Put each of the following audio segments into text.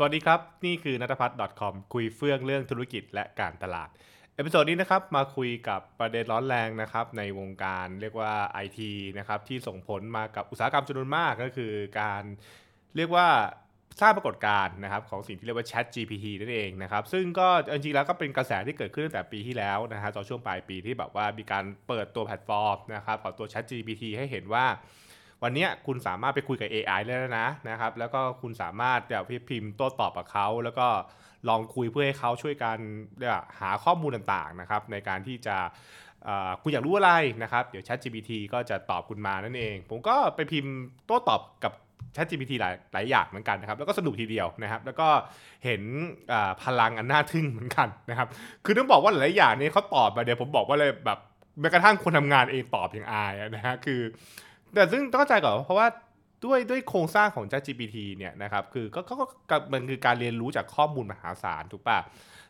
สวัสดีครับ นี่คือนัทพัฒน์ .com คุยเฟื่องเรื่องธุรกิจและการตลาด episode นี้นะครับมาคุยกับประเด็นร้อนแรงนะครับในวงการเรียกว่า IT นะครับที่ส่งผลมากับอุตสาหกรรมจำนวนมากก็คือการเรียกว่าสร้างปรากฏการณ์นะครับของสิ่งที่เรียกว่า Chat GPT นั่นเองนะครับซึ่งก็จริงๆแล้วก็เป็นกระแสที่เกิดขึ้นตั้งแต่ปีที่แล้วนะฮะตอนช่วงปลายปีที่แบบว่ามีการเปิดตัวแพลตฟอร์มนะครับของตัว Chat GPT ให้เห็นว่า วันนี้คุณสามารถไปคุยกับ AI ได้แล้วนะนะครับ แล้วก็คุณสามารถเดี๋ยวพิมพ์โต้ตอบกับเขาแล้วก็ลองคุยเพื่อให้เขาช่วยกันหาข้อมูลต่างๆนะครับ ในการที่จะคุณอยากรู้อะไรนะครับ เดี๋ยว Chat GPT ก็จะตอบคุณมานั่นเอง ผมก็ไปพิมพ์โต้ตอบกับ Chat GPT หลายหลายอย่างเหมือนกันนะครับ แล้วก็สนุกทีเดียวนะครับ แล้วก็เห็นพลังอันน่าทึ่งเหมือนกันนะครับ คือต้องบอกว่าหลายอย่างนี้เขาตอบมาเดี๋ยวผมบอกว่าเลยแบบแม้กระทั่งคนทำงานเองตอบอย่างอายนะฮะคือ แต่ซึ่งต้องเข้าใจก่อนเพราะว่าด้วยด้วยโครงสร้างของ ChatGPT เนี่ยนะครับคือก็ก็มันคือการเรียนรู้จากข้อมูลมหาศาลถูกป่ะ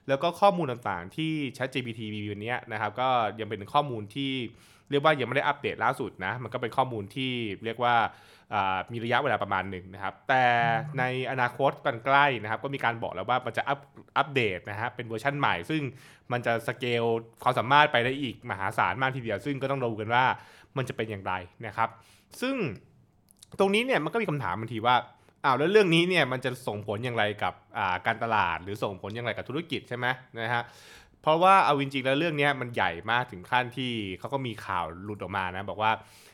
แล้วก็ข้อมูลต่างๆที่ ChatGPT มีอยู่นี้นะครับก็ยังเป็นข้อมูลที่ เรียกว่ายังไม่ได้อัปเดตล่าสุดนะ มันก็เป็นข้อมูลที่เรียกว่ามีระยะเวลาประมาณหนึ่งนะครับ แต่ในอนาคตกันใกล้นะครับ ก็มีการบอกแล้วว่ามันจะอัปอัปเดตนะฮะเป็นเวอร์ชันใหม่ ซึ่งมันจะสเกลความสามารถไปได้อีกมหาศาลมากทีเดียว ซึ่งก็ต้องดูกันว่ามันจะเป็นอย่างไรนะครับ ซึ่งตรงนี้เนี่ยมันก็มีคำถามบางทีว่าอ้าวแล้วเรื่องนี้เนี่ยมันจะส่งผลอย่างไรกับการตลาด หรือส่งผลอย่างไรกับธุรกิจใช่ไหมนะฮะเพ ราะว่าเอาจริงๆแล้วเรื่องนี้มันใหญ่มากถึงขั้นที่เขาก็มีข่าวหลุดออกมานะ บอกว่า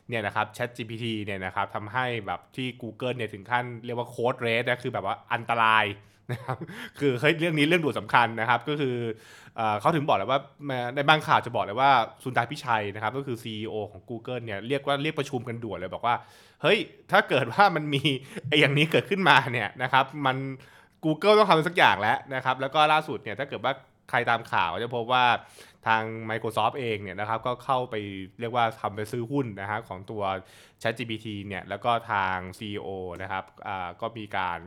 เนี่ยนะครับ Chat GPT เนี่ยนะครับทำให้แบบที่ Google เนี่ยถึงขั้นเรียกว่า code red นะคือแบบว่าอันตรายนะครับคือเฮ้ยเรื่องนี้เรื่องด่วนสำคัญนะครับ ก็คือเขาถึงบอกเลยว่าในบางข่าวจะบอกเลยว่าสุนทรพิชัยนะครับ ก็คือ CEO ของ Google เนี่ยเรียกว่าเรียกประชุมกันด่วนเลยบอกว่า เฮ้ย ถ้าเกิดว่ามันมีไอ้อย่างนี้เกิดขึ้นมาเนี่ยนะครับมัน Google ต้องทำสักอย่างแล้วนะครับ แล้วก็ล่าสุดเนี่ยถ้าเกิดว่า ใครตามข่าวจะพบว่าทาง Microsoft เองเนี่ยนะครับก็เข้าไปเรียกว่าทำไปซื้อหุ้นนะฮะของตัว ChatGPT เนี่ยแล้วก็ทาง CEO นะครับอ่าก็มีการ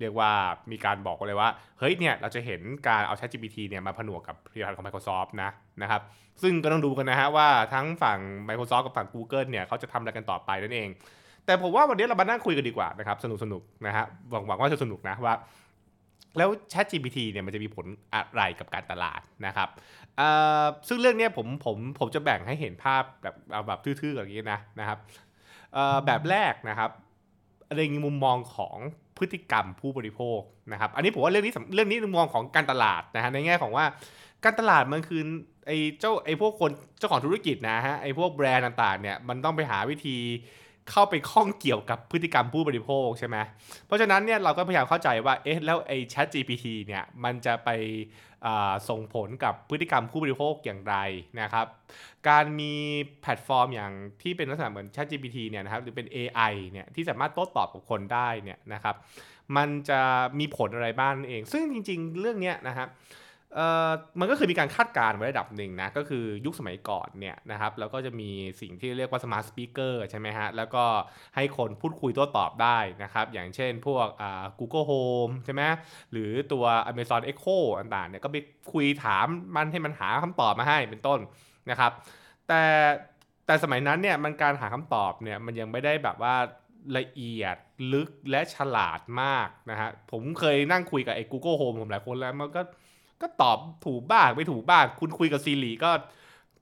เรียกว่ามีการบอกเลยว่า เฮ้ยเนี่ยเราจะเห็นการเอา ChatGPT เนี่ยมาผนวกกับผลิตภัณฑ์ของ Microsoft นะนะครับซึ่งก็ต้องดูกันนะฮะว่าทั้งฝั่ง Microsoft กับฝั่ง Google เนี่ยเขาจะทำอะไรกันต่อไปนั่นเอง แต่ผมว่าวันนี้เรามานั่งคุยกันดีกว่านะครับสนุกสนุกนะฮะหวังหวังว่าจะสนุกนะว่า แล้ว Chat GPT เนี่ยมันจะมีผลอะไรกับการตลาดนะครับซึ่งเรื่องนี้ผมผมผมจะแบ่งให้เห็นภาพแบบเอาแบบทื่อๆอย่างนี้นะนะครับแบบแรกนะครับในมุมมองของพฤติกรรมผู้บริโภคนะครับ อันนี้ผมว่าเรื่องนี้เรื่องนี้มุมมองของการตลาดนะฮะในแง่ของว่าการตลาดมันคือไอ้เจ้าไอ้พวกคนเจ้าของธุรกิจนะฮะไอ้พวกแบรนด์ต่างๆเนี่ยมันต้องไปหาวิธี เข้าไปข้องเกี่ยวกับพฤติกรรมผู้บริโภคใช่ไหมเพราะฉะนั้นเนี่ยเราก็พยายามเข้าใจว่าเอ๊ะแล้วไอ้ Chat GPT เนี่ยมันจะไปส่งผลกับพฤติกรรมผู้บริโภคอย่างไรนะครับ การมีแพลตฟอร์มอย่างที่เป็นลักษณะเหมือน Chat GPT เนี่ยนะครับหรือเป็น AI เนี่ยที่สามารถโต้ตอบกับคนได้เนี่ยนะครับ มันจะมีผลอะไรบ้างเอง ซึ่งจริง ๆ เรื่องนี้นะครับ มันก็คือมีการคาดการณ์ไว้ระดับหนึ่งนะ ก็คือยุคสมัยก่อนเนี่ยนะครับ แล้วก็จะมีสิ่งที่เรียกว่า smart speaker ใช่ไหมฮะ แล้วก็ให้คนพูดคุยโต้ตอบได้นะครับ อย่างเช่นพวกอ่า Google Home ใช่ไหมหรือตัว Amazon Echo ต่างๆเนี่ยก็ไปคุยถามมันให้มันหาคำตอบมาให้เป็นต้นนะครับ แต่แต่สมัยนั้นเนี่ยมันการหาคำตอบเนี่ยมันยังไม่ได้แบบว่าละเอียดลึกและฉลาดมากนะฮะผมเคยนั่งคุยกับไอ้ Google Home ผมหลายคนแล้วมันก็ ก็ตอบถูกบ้างไม่ถูกบ้าง คุณคุยกับซีรีก็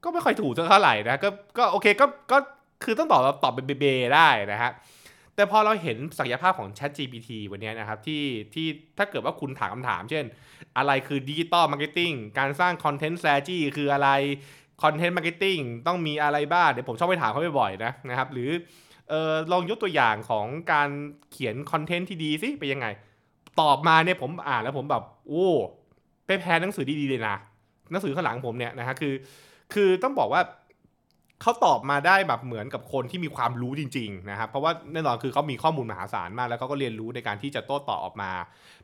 ก็ไม่ค่อยถูกเท่าไหร่นะก็ก็โอเคก็ก็คือต้องตอบตอบเป็นเบๆได้นะฮะแต่พอเราเห็นศักยภาพของ Chat GPT วันนี้นะครับที่ที่ถ้าเกิดว่าคุณถามคำถาม เช่น อะไรคือ digital marketing การสร้าง content strategy คืออะไร content marketing ต้องมีอะไรบ้าง เดี๋ยวผมชอบไปถามเขาบ่อยๆนะนะครับ หรือเออลองยกตัวอย่างของการเขียน content ที่ดีสิเป็นยังไง ตอบมาเนี่ยผมอ่านแล้วผมแบบ โอ้ ไม่แพ้หนังสือดีๆเลยนะหนังสือข้างหลังผมเนี่ยนะฮะคือ คือต้องบอกว่าเขาตอบมาได้แบบเหมือนกับคนที่มีความรู้จริงๆนะครับเพราะว่าแน่นอนคือเขามีข้อมูลมหาศาลมาก แล้วเขาก็เรียนรู้ในการที่จะโต้ตอบออกมา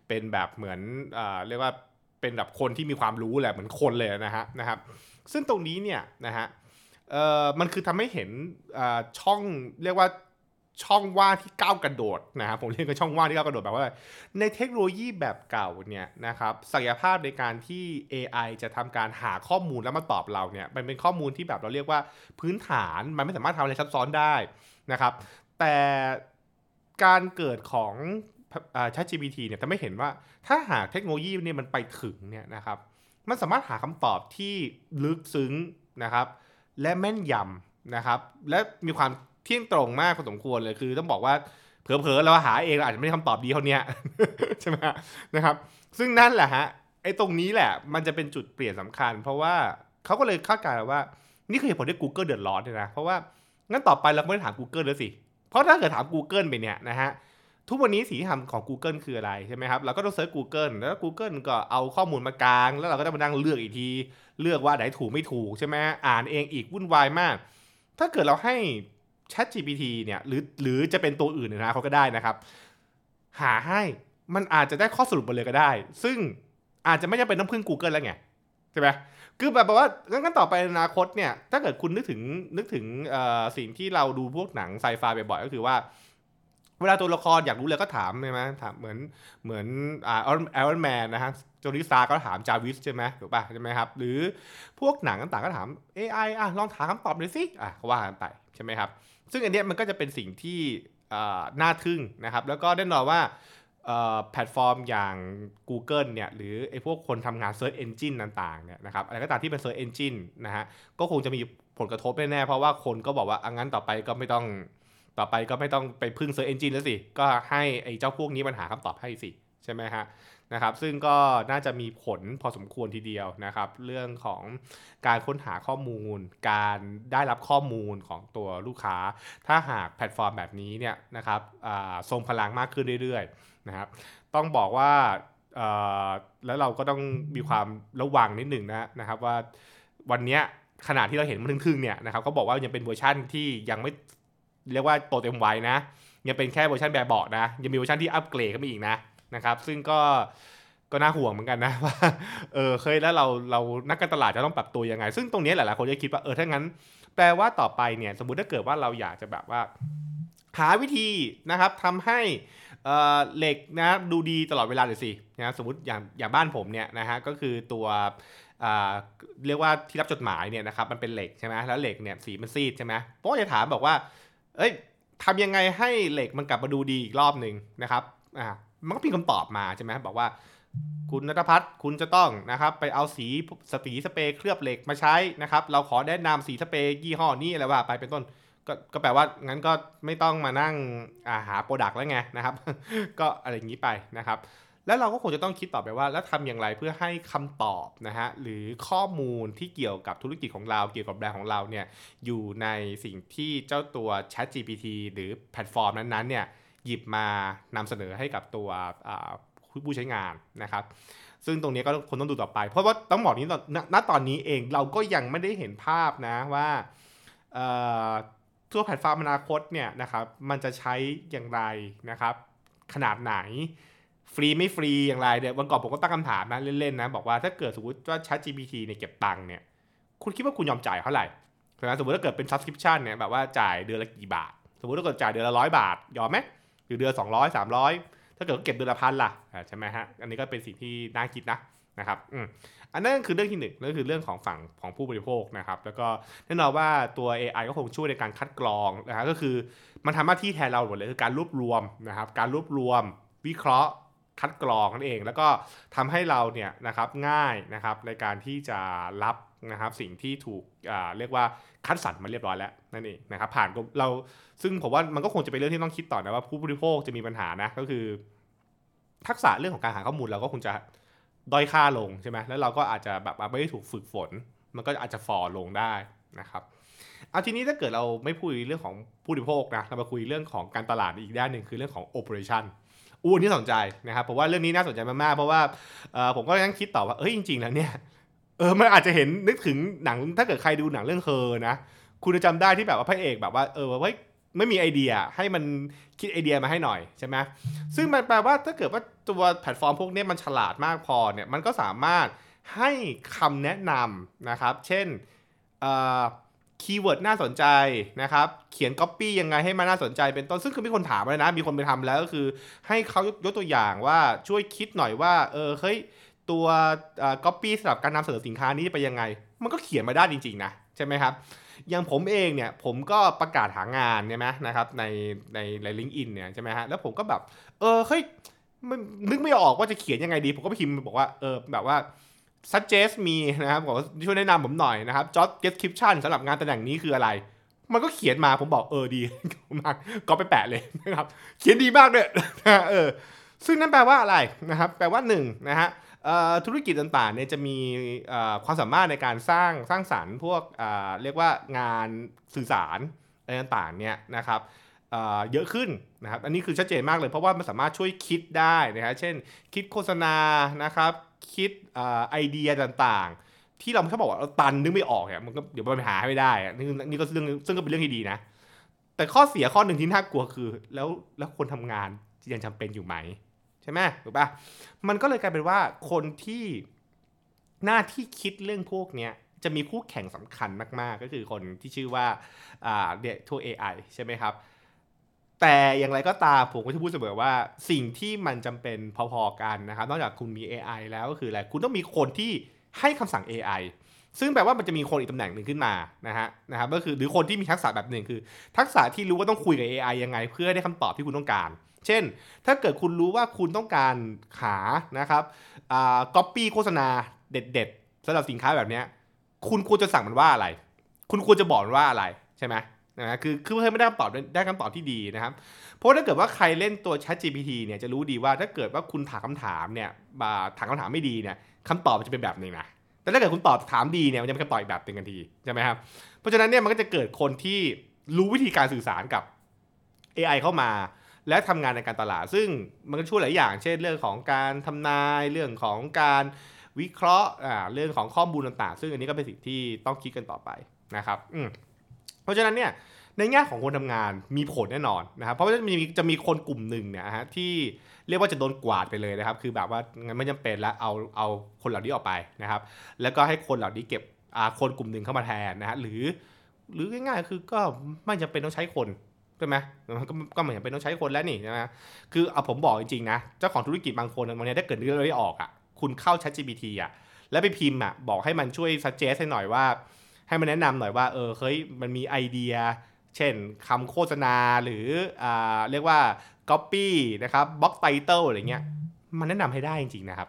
เป็นแบบเหมือนเอ่อเรียกว่าเป็นแบบคนที่มีความรู้แหละเหมือนคนเลยนะฮะนะครับ ซึ่งตรงนี้เนี่ยนะฮะเอ่อมันคือทำให้เห็นช่องเรียกว่า ช่องว่างที่ก้าวกระโดดนะครับผมเรียกว่าช่องว่างที่ก้าวกระโดดแบบว่า ในเทคโนโลยีแบบเก่าเนี่ยนะครับศักยภาพในการที่ AI จะทำการหาข้อมูลแล้วมาตอบเราเนี่ยมันเป็นข้อมูลที่แบบเราเรียกว่าพื้นฐานมันไม่สามารถทำอะไรซับซ้อนได้นะครับ แต่การเกิดของ ChatGPT เนี่ยจะไม่เห็นว่าถ้าหากเทคโนโลยีเนี่ยมันไปถึงเนี่ยนะครับมันสามารถหาคำตอบที่ลึกซึ้งนะครับ และแม่นยำนะครับ และมีความ เที่ยงตรงมากพอสมควรเลยคือ ต้องบอกว่าเผลอๆเราหาเองเราอาจจะไม่ได้คำตอบดีเท่านี้ใช่ไหมนะครับ ซึ่งนั่นแหละฮะไอ้ตรงนี้แหละ มันจะเป็นจุดเปลี่ยนสำคัญ เพราะว่าเขาก็เลยคาดการณ์ว่า นี่คือเหตุผลที่ Google เดือดร้อนเลยนะเพราะว่างั้นต่อไปเราไม่ได้ถาม Google แล้วสิเพราะถ้าเกิดถาม Google ไปเนี่ยนะฮะทุกวันนี้สิ่งที่ทำของ Google คืออะไรใช่ไหมครับ เราก็ต้องเซิร์ช Google แล้ว Google ก็เอาข้อมูลมากลาง แล้วเราก็ต้องมานั่งเลือกอีกที เลือกว่าไหนถูกไม่ถูกใช่ไหมอ่านเองอีกวุ่นวายมาก ถ้าเกิดเราให้ Chat GPT เนี่ยหรือหรือจะเป็นตัวอื่นนะเขาก็ได้นะครับ หาให้มันอาจจะได้ข้อสรุปมาเลยก็ได้ ซึ่งอาจจะไม่จำเป็นต้องพึ่ง Google แล้วไงใช่ไหมคือแบบว่างั้นต่อไปในอนาคตเนี่ย ถ้าเกิดคุณนึกถึงนึกถึงสิ่งที่เราดูพวกหนังไซไฟบ่อยๆก็คือว่า เวลาตัวละครอยากรู้เลยก็ถามใช่ไหมถามเหมือนเหมือนอ่าแอรอนแมนนะฮะโจนิสตาก็ถามจาวิสใช่ไหมถูกป่ะใช่ไหมครับ หรือพวกหนังต่างๆก็ถาม AI อะลองถามคำตอบหน่อยสิอะก็ว่ากันไปใช่ไหมครับ ซึ่งอันเนี้ยมันก็จะเป็นสิ่งที่น่าทึ่งนะครับ แล้วก็แน่นอนว่าแพลตฟอร์มอย่าง Google เนี่ยหรือไอ้พวกคนทำงาน Search Engine ต่างๆเนี่ยนะครับอะไรก็ตามที่เป็น Search Engine นะฮะก็คงจะมีผลกระทบแน่ๆเพราะว่าคนก็บอกว่าอังั้นต่อไปก็ไม่ต้อง ต่อไปก็ไม่ต้องไปพึ่ง Search Engine แล้วสิ ก็ให้ไอ้เจ้าพวกนี้มันหาคำตอบให้สิใช่ไหมฮะนะครับ ซึ่งก็น่าจะมีผลพอสมควรทีเดียวนะครับ เรื่องของการค้นหาข้อมูล การได้รับข้อมูลของตัวลูกค้า ถ้าหากแพลตฟอร์มแบบนี้เนี่ยนะครับทรงพลังมากขึ้นเรื่อยๆนะครับ ต้องบอกว่าแล้วเราก็ต้องมีความระวังนิดหนึ่งนะนะครับว่าวันนี้ขนาดที่เราเห็นมันครึ่งๆเนี่ยนะครับเขาบอกว่ายังเป็นเวอร์ชั่นที่ยังไม่ เรียกว่าโตเต็มวัยนะ ยังเป็นแค่เวอร์ชันแบเบาะนะ ยังมีเวอร์ชันที่อัปเกรดขึ้นมาอีกนะนะครับ ซึ่งก็ก็น่าห่วงเหมือนกันนะว่าเออเคยแล้วเราเรานักการตลาดจะต้องปรับตัวยังไง ซึ่งตรงนี้หลายๆคนจะคิดว่าเออถ้างั้นแปลว่าต่อไปเนี่ยสมมุติถ้าเกิดว่าเราอยากจะแบบว่า หาวิธีนะครับทำให้เหล็กนะดูดีตลอดเวลาเลยสินะสมมติอย่างอย่างบ้านผมเนี่ยนะฮะก็คือตัวเรียกว่าที่รับจดหมายเนี่ยนะครับมันเป็นเหล็กใช่ไหมแล้วเหล็กเนี่ยสีมันซีดใช่ไหมโป๊จะถามบอกว่า เอ้ยทำยังไงให้เหล็กมันกลับมาดูดีอีกรอบหนึ่งนะครับอ่ามันก็มีคำตอบมาใช่ไหมบอกว่า คุณนัทพัฒน์คุณจะต้องนะครับ ไปเอาสีสตีสเปรย์เคลือบเหล็กมาใช้นะครับ เราขอแนะนำสีสเปรย์ยี่ห้อนี้อะไรว่าไปเป็นต้นก็ก็แปลว่างั้นก็ไม่ต้องมานั่งหา product แล้วไงนะครับ ก็อะไรอย่างนี้ไปนะครับ แล้วเราก็คงจะต้องคิดต่อไปว่า แล้วทำอย่างไรเพื่อให้คำตอบนะฮะหรือข้อมูลที่เกี่ยวกับธุรกิจของเราเกี่ยวกับแบรนด์ของเราเนี่ยอยู่ในสิ่งที่เจ้าตัว Chat GPT หรือแพลตฟอร์มนั้นๆเนี่ยหยิบมานำเสนอให้กับตัวผู้ใช้งานนะครับ ซึ่งตรงนี้ก็คงต้องดูต่อไป เพราะว่าต้องบอกนี้ณตอนนี้เองเราก็ยังไม่ได้เห็นภาพนะว่าตัวแพลตฟอร์มอนาคตเนี่ยนะครับมันจะใช้อย่างไรนะครับ ขนาดไหน ฟรีไม่ฟรีอย่างไรเนี่ยวันก่อนผมก็ตั้งคำถามนะเล่นๆนะบอกว่าถ้าเกิดสมมติว่า Chat GPT เนี่ยเก็บตังค์เนี่ยคุณคิดว่าคุณยอมจ่ายเท่าไหร่สมมติถ้าเกิดเป็น subscription เนี่ยแบบว่าจ่ายเดือนละกี่บาท สมมติถ้าเกิดจ่ายเดือนละร้อยบาท ยอมไหมหรือเดือนสองร้อยสามร้อยถ้าเกิดเก็บเดือนละพันล่ะใช่ไหมฮะอันนี้ก็เป็นสิ่งที่น่าคิดนะนะครับอืมอันนั้นคือเรื่องที่หนึ่งนั่นคือเรื่องของฝั่งของผู้บริโภคนะครับแล้วก็แน่นอนว่าตัว AI ก็คงช่วยในการคัดกรองนะครับก็คือมันทำหน้าที่แทนเราหมดเลยคือการรวบรวมนะครับการรวบรวมวิเคราะห์ คัดกรองนั่นเอง แล้วก็ทำให้เราเนี่ยนะครับง่ายนะครับในการที่จะรับนะครับสิ่งที่ถูกเรียกว่าคัดสรรมาเรียบร้อยแล้วนั่นเองนะครับผ่านเราซึ่งผมว่ามันก็คงจะเป็นเรื่องที่ต้องคิดต่อนะว่าผู้บริโภคจะมีปัญหานะก็คือ ทักษะเรื่องของการหาข้อมูลเราก็คงจะด้อยค่าลงใช่ไหมแล้วเราก็อาจจะแบบไม่ได้ถูกฝึกฝน มันก็อาจจะฟอลงได้นะครับเอาทีนี้ถ้าเกิดเราไม่พูดเรื่องของผู้บริโภคนะเรามาคุยเรื่องของการตลาดอีกด้านหนึ่งคือเรื่องของ operation อู้นี่สนใจนะครับผมว่าเรื่องนี้น่าสนใจมากๆเพราะว่าผมก็ยังคิดต่อว่าเฮ้ยจริงๆแล้วเนี่ยเออมันอาจจะเห็นนึกถึงหนังถ้าเกิดใครดูหนังเรื่องเคอนะ คุณจะจำได้ที่แบบว่าพระเอกแบบว่าเออเฮ้ยไม่มีไอเดียให้มันคิดไอเดียมาให้หน่อยใช่ไหมซึ่งมันแปลว่าถ้าเกิดว่าตัวแพลตฟอร์มพวกนี้มันฉลาดมากพอเนี่ยมันก็สามารถให้คำแนะนำนะครับ เช่น keyword น่าสนใจนะครับ เขียนก๊อปปี้ยังไงให้มันน่าสนใจเป็นต้นซึ่งคือมีคนถามเลยนะ มีคนไปทำแล้วก็คือ ให้เขายกตัวอย่างว่าช่วยคิดหน่อยว่า เออเฮ้ยตัวก๊อปปี้สำหรับการนำเสนอสินค้านี้ไปยังไง มันก็เขียนมาได้จริงๆนะ ใช่ไหมครับ อย่างผมเองเนี่ยผมก็ประกาศหางานใช่ไหมนะครับในในใน LinkedIn เนี่ยใช่ไหมฮะแล้วผมก็แบบ เออเฮ้ยนึกไม่ออกว่าจะเขียนยังไงดี ผมก็พิมพ์บอกว่าเออแบบว่า suggest me นะครับบอกช่วยแนะนำผมหน่อยนะครับ job description สำหรับงานตำแหน่งนี้คืออะไร มันก็เขียนมาผมบอกเออดีมากก็ไปแปะเลยนะครับ เขียนดีมากด้วยเออซึ่งนั่นแปลว่าอะไรนะครับ แปลว่าหนึ่งนะฮะธุรกิจต่างๆเนี่ยจะมีความสามารถในการสร้างสร้างสารรค์พวกเรียกว่างานสื่อสารอะไรต่างๆเนี่ยนะครับเยอะขึ้นนะครับ อันนี้คือชัดเจนมากเลยเพราะว่ามันสามารถช่วยคิดได้นะฮะเช่นคิดโฆษณานะครับ คิดไอเดียต่างๆ ที่เราถ้าบอกว่าเราตันนึกไม่ออกเนี่ยมันก็เดี๋ยวไปหาไม่ได้นี่นี่ก็เรื่องซึ่งก็เป็นเรื่องที่ดีนะ แต่ข้อเสียข้อหนึ่งที่น่ากลัวคือ แล้วแล้วคนทำงานยังจำเป็นอยู่ไหมใช่ไหมถูกปะมันก็เลยกลายเป็นว่าคนที่หน้าที่คิดเรื่องพวกเนี้ยจะมีคู่แข่งสำคัญมาก ๆ ก็คือคนที่ชื่อว่าอ่าเดทัว AI ใช่ไหมครับ แต่อย่างไรก็ตามผมก็จะพูดเสมอว่าสิ่งที่มันจำเป็นพอๆกันนะครับ นอกจากคุณมี AI แล้วก็คืออะไรคุณต้องมีคนที่ให้คำสั่ง AI ซึ่งแปลว่ามันจะมีคนอีกตำแหน่งหนึ่งขึ้นมานะฮะนะครับก็คือหรือคนที่มีทักษะแบบหนึ่งคือ ทักษะที่รู้ว่าต้องคุยกับ AI ยังไง เพื่อได้คำตอบที่คุณต้องการ เช่น ถ้าเกิดคุณรู้ว่าคุณต้องการหานะครับอ่าก๊อปปี้โฆษณาเด็ดๆสำหรับสินค้าแบบนี้คุณควรจะสั่งมันว่าอะไร คุณควรจะบอกมันว่าอะไรใช่ไหม นะคือคือเพื่อไม่ได้คำตอบได้คำตอบที่ดีนะครับ เพราะถ้าเกิดว่าใครเล่นตัว Chat GPT เนี่ยจะรู้ดีว่าถ้าเกิดว่าคุณถามคำถามเนี่ยถามคำถามไม่ดีเนี่ยคำตอบมันจะเป็นแบบหนึ่งนะแต่ถ้าเกิดคุณตอบถามดีเนี่ยมันจะเป็นคำตอบอีกแบบหนึ่งกันทีใช่ไหมครับเพราะฉะนั้นเนี่ยมันก็จะเกิดคนที่รู้วิธีการสื่อสารกับ AI เข้ามา และทำงานในการตลาด ซึ่งมันก็ช่วยหลายอย่าง เช่นเรื่องของการทำนายเรื่องของการวิเคราะห์อ่าเรื่องของข้อมูลต่างๆ ซึ่งอันนี้ก็เป็นสิ่งที่ต้องคิดกันต่อไปนะครับ อืเพ ราะฉะนั้นเนี่ยในแง่ของคนทำงานมีผลแน่นอนนะครับ เพราะว่าจะมีจะมีคนกลุ่มหนึ่งเนี่ยฮะที่เรียกว่าจะโดนกวาดไปเลยนะครับ คือแบบว่างั้นไม่จำเป็นแล้วเอาเอาคนเหล่านี้ออกไปนะครับ แล้วก็ให้คนเหล่านี้เก็บคนกลุ่มหนึ่งเข้ามาแทนนะฮะหรือ หรือง่ายๆคือก็ไม่จำเป็นต้องใช้คนใช่ไหมก็ก็เหมือนเป็นต้องใช้คนแล้วนี่ใช่ไหมคือเอาผมบอกจริงๆนะเจ้าของธุรกิจบางคนวันนี้ถ้าเกิดเรื่องไม่ออกอะคุณเข้า Chat GPT อะแล้วไปพิมพ์อะบอกให้มันช่วย suggest ให้หน่อยว่า ให้มันแนะนำหน่อยว่าเออเฮ้ยมันมีไอเดีย เช่นคำโฆษณาหรืออ่าเรียกว่า copy นะครับ box title อะไรเงี้ยมันแนะนำให้ได้จริงๆนะครับ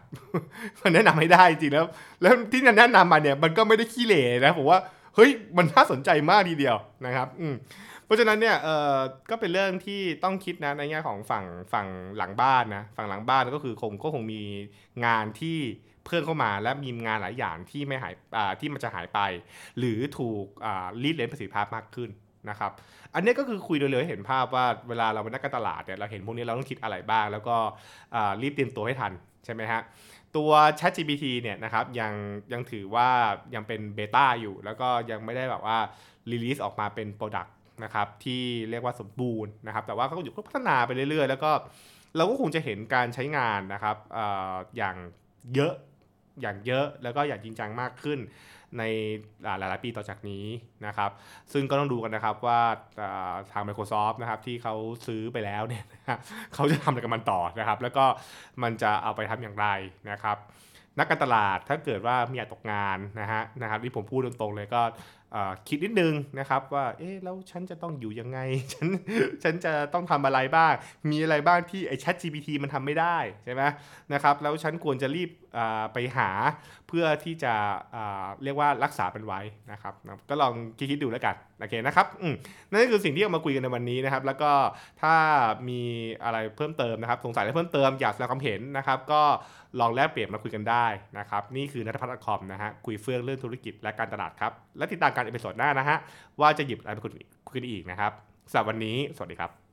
มันแนะนำให้ได้จริงแล้ว แล้วที่แนะนำมาเนี่ยมันก็ไม่ได้ขี้เหร่นะผมว่าเฮ้ยมันน่าสนใจมากทีเดียวนะครับอืมเพราะฉะนั้นเนี่ยเออก็เป็นเรื่องที่ต้องคิดนะในแง่ของฝั่งฝั่งหลังบ้านนะฝั่งหลังบ้านก็คือคงก็คงมีงานที่ เพิ่มเข้ามาและมีงานหลายอย่างที่ไม่หายที่มันจะหายไป หรือถูกอ่ารีดเลนประสิทธิภาพมากขึ้นนะครับ อันนี้ก็คือคุยโดยเลยเห็นภาพว่าเวลาเราเป็นนักการตลาดเนี่ยเราเห็นพวกนี้เราต้องคิดอะไรบ้าง แล้วก็รีบเตรียมตัวให้ทันใช่ไหมฮะตัว Chat GPT เนี่ยนะครับยังยังถือว่ายังเป็น beta อยู่ แล้วก็ยังไม่ได้แบบว่า release ออกมาเป็น product นะครับที่เรียกว่าสมบูรณ์นะครับ แต่ว่าเขาอยู่พัฒนาไปเรื่อยๆ แล้วก็เราก็คงจะเห็นการใช้งานนะครับอย่างเยอะ อย่างเยอะแล้วก็อย่างจริงจังมากขึ้นในหลาย ๆ ปีต่อจากนี้นะครับ ซึ่งก็ต้องดูกันนะครับว่าทาง Microsoft นะครับที่เขาซื้อไปแล้วเนี่ยเขาจะทำอะไรกับมันต่อนะครับ แล้วก็มันจะเอาไปทำอย่างไรนะครับ นักการตลาดถ้าเกิดว่ามีอยากตกงานนะฮะนะครับที่ผมพูดตรง ๆ เลยก็ คิดนิดนึงนะครับว่าเอ๊ะแล้วฉันจะต้องอยู่ยังไง ฉันฉันจะต้องทำอะไรบ้าง มีอะไรบ้างที่ไอ้ Chat GPT มันทำไม่ได้ใช่ไหมนะครับแล้วฉันควรจะรีบไปหาเพื่อที่จะเรียกว่ารักษาเป็นไว้นะครับก็ลองคิดดูแล้วกันโอเคนะครับนั่นคือสิ่งที่เอามาคุยกันในวันนี้นะครับ แล้วก็ถ้ามีอะไรเพิ่มเติมนะครับ สงสัยอะไรเพิ่มเติมอยากแสดงความเห็นนะครับ ก็ลองแลกเปลี่ยนมาคุยกันได้นะครับ นี่คือ Nuttaputch.com นะฮะคุยเฟื่องเรื่องธุรกิจและการตลาดครับและติดตามกัน episode หน้านะฮะว่าจะหยิบอะไรไปคุยกันอีกนะครับสำหรับวันนี้สวัสดีครับ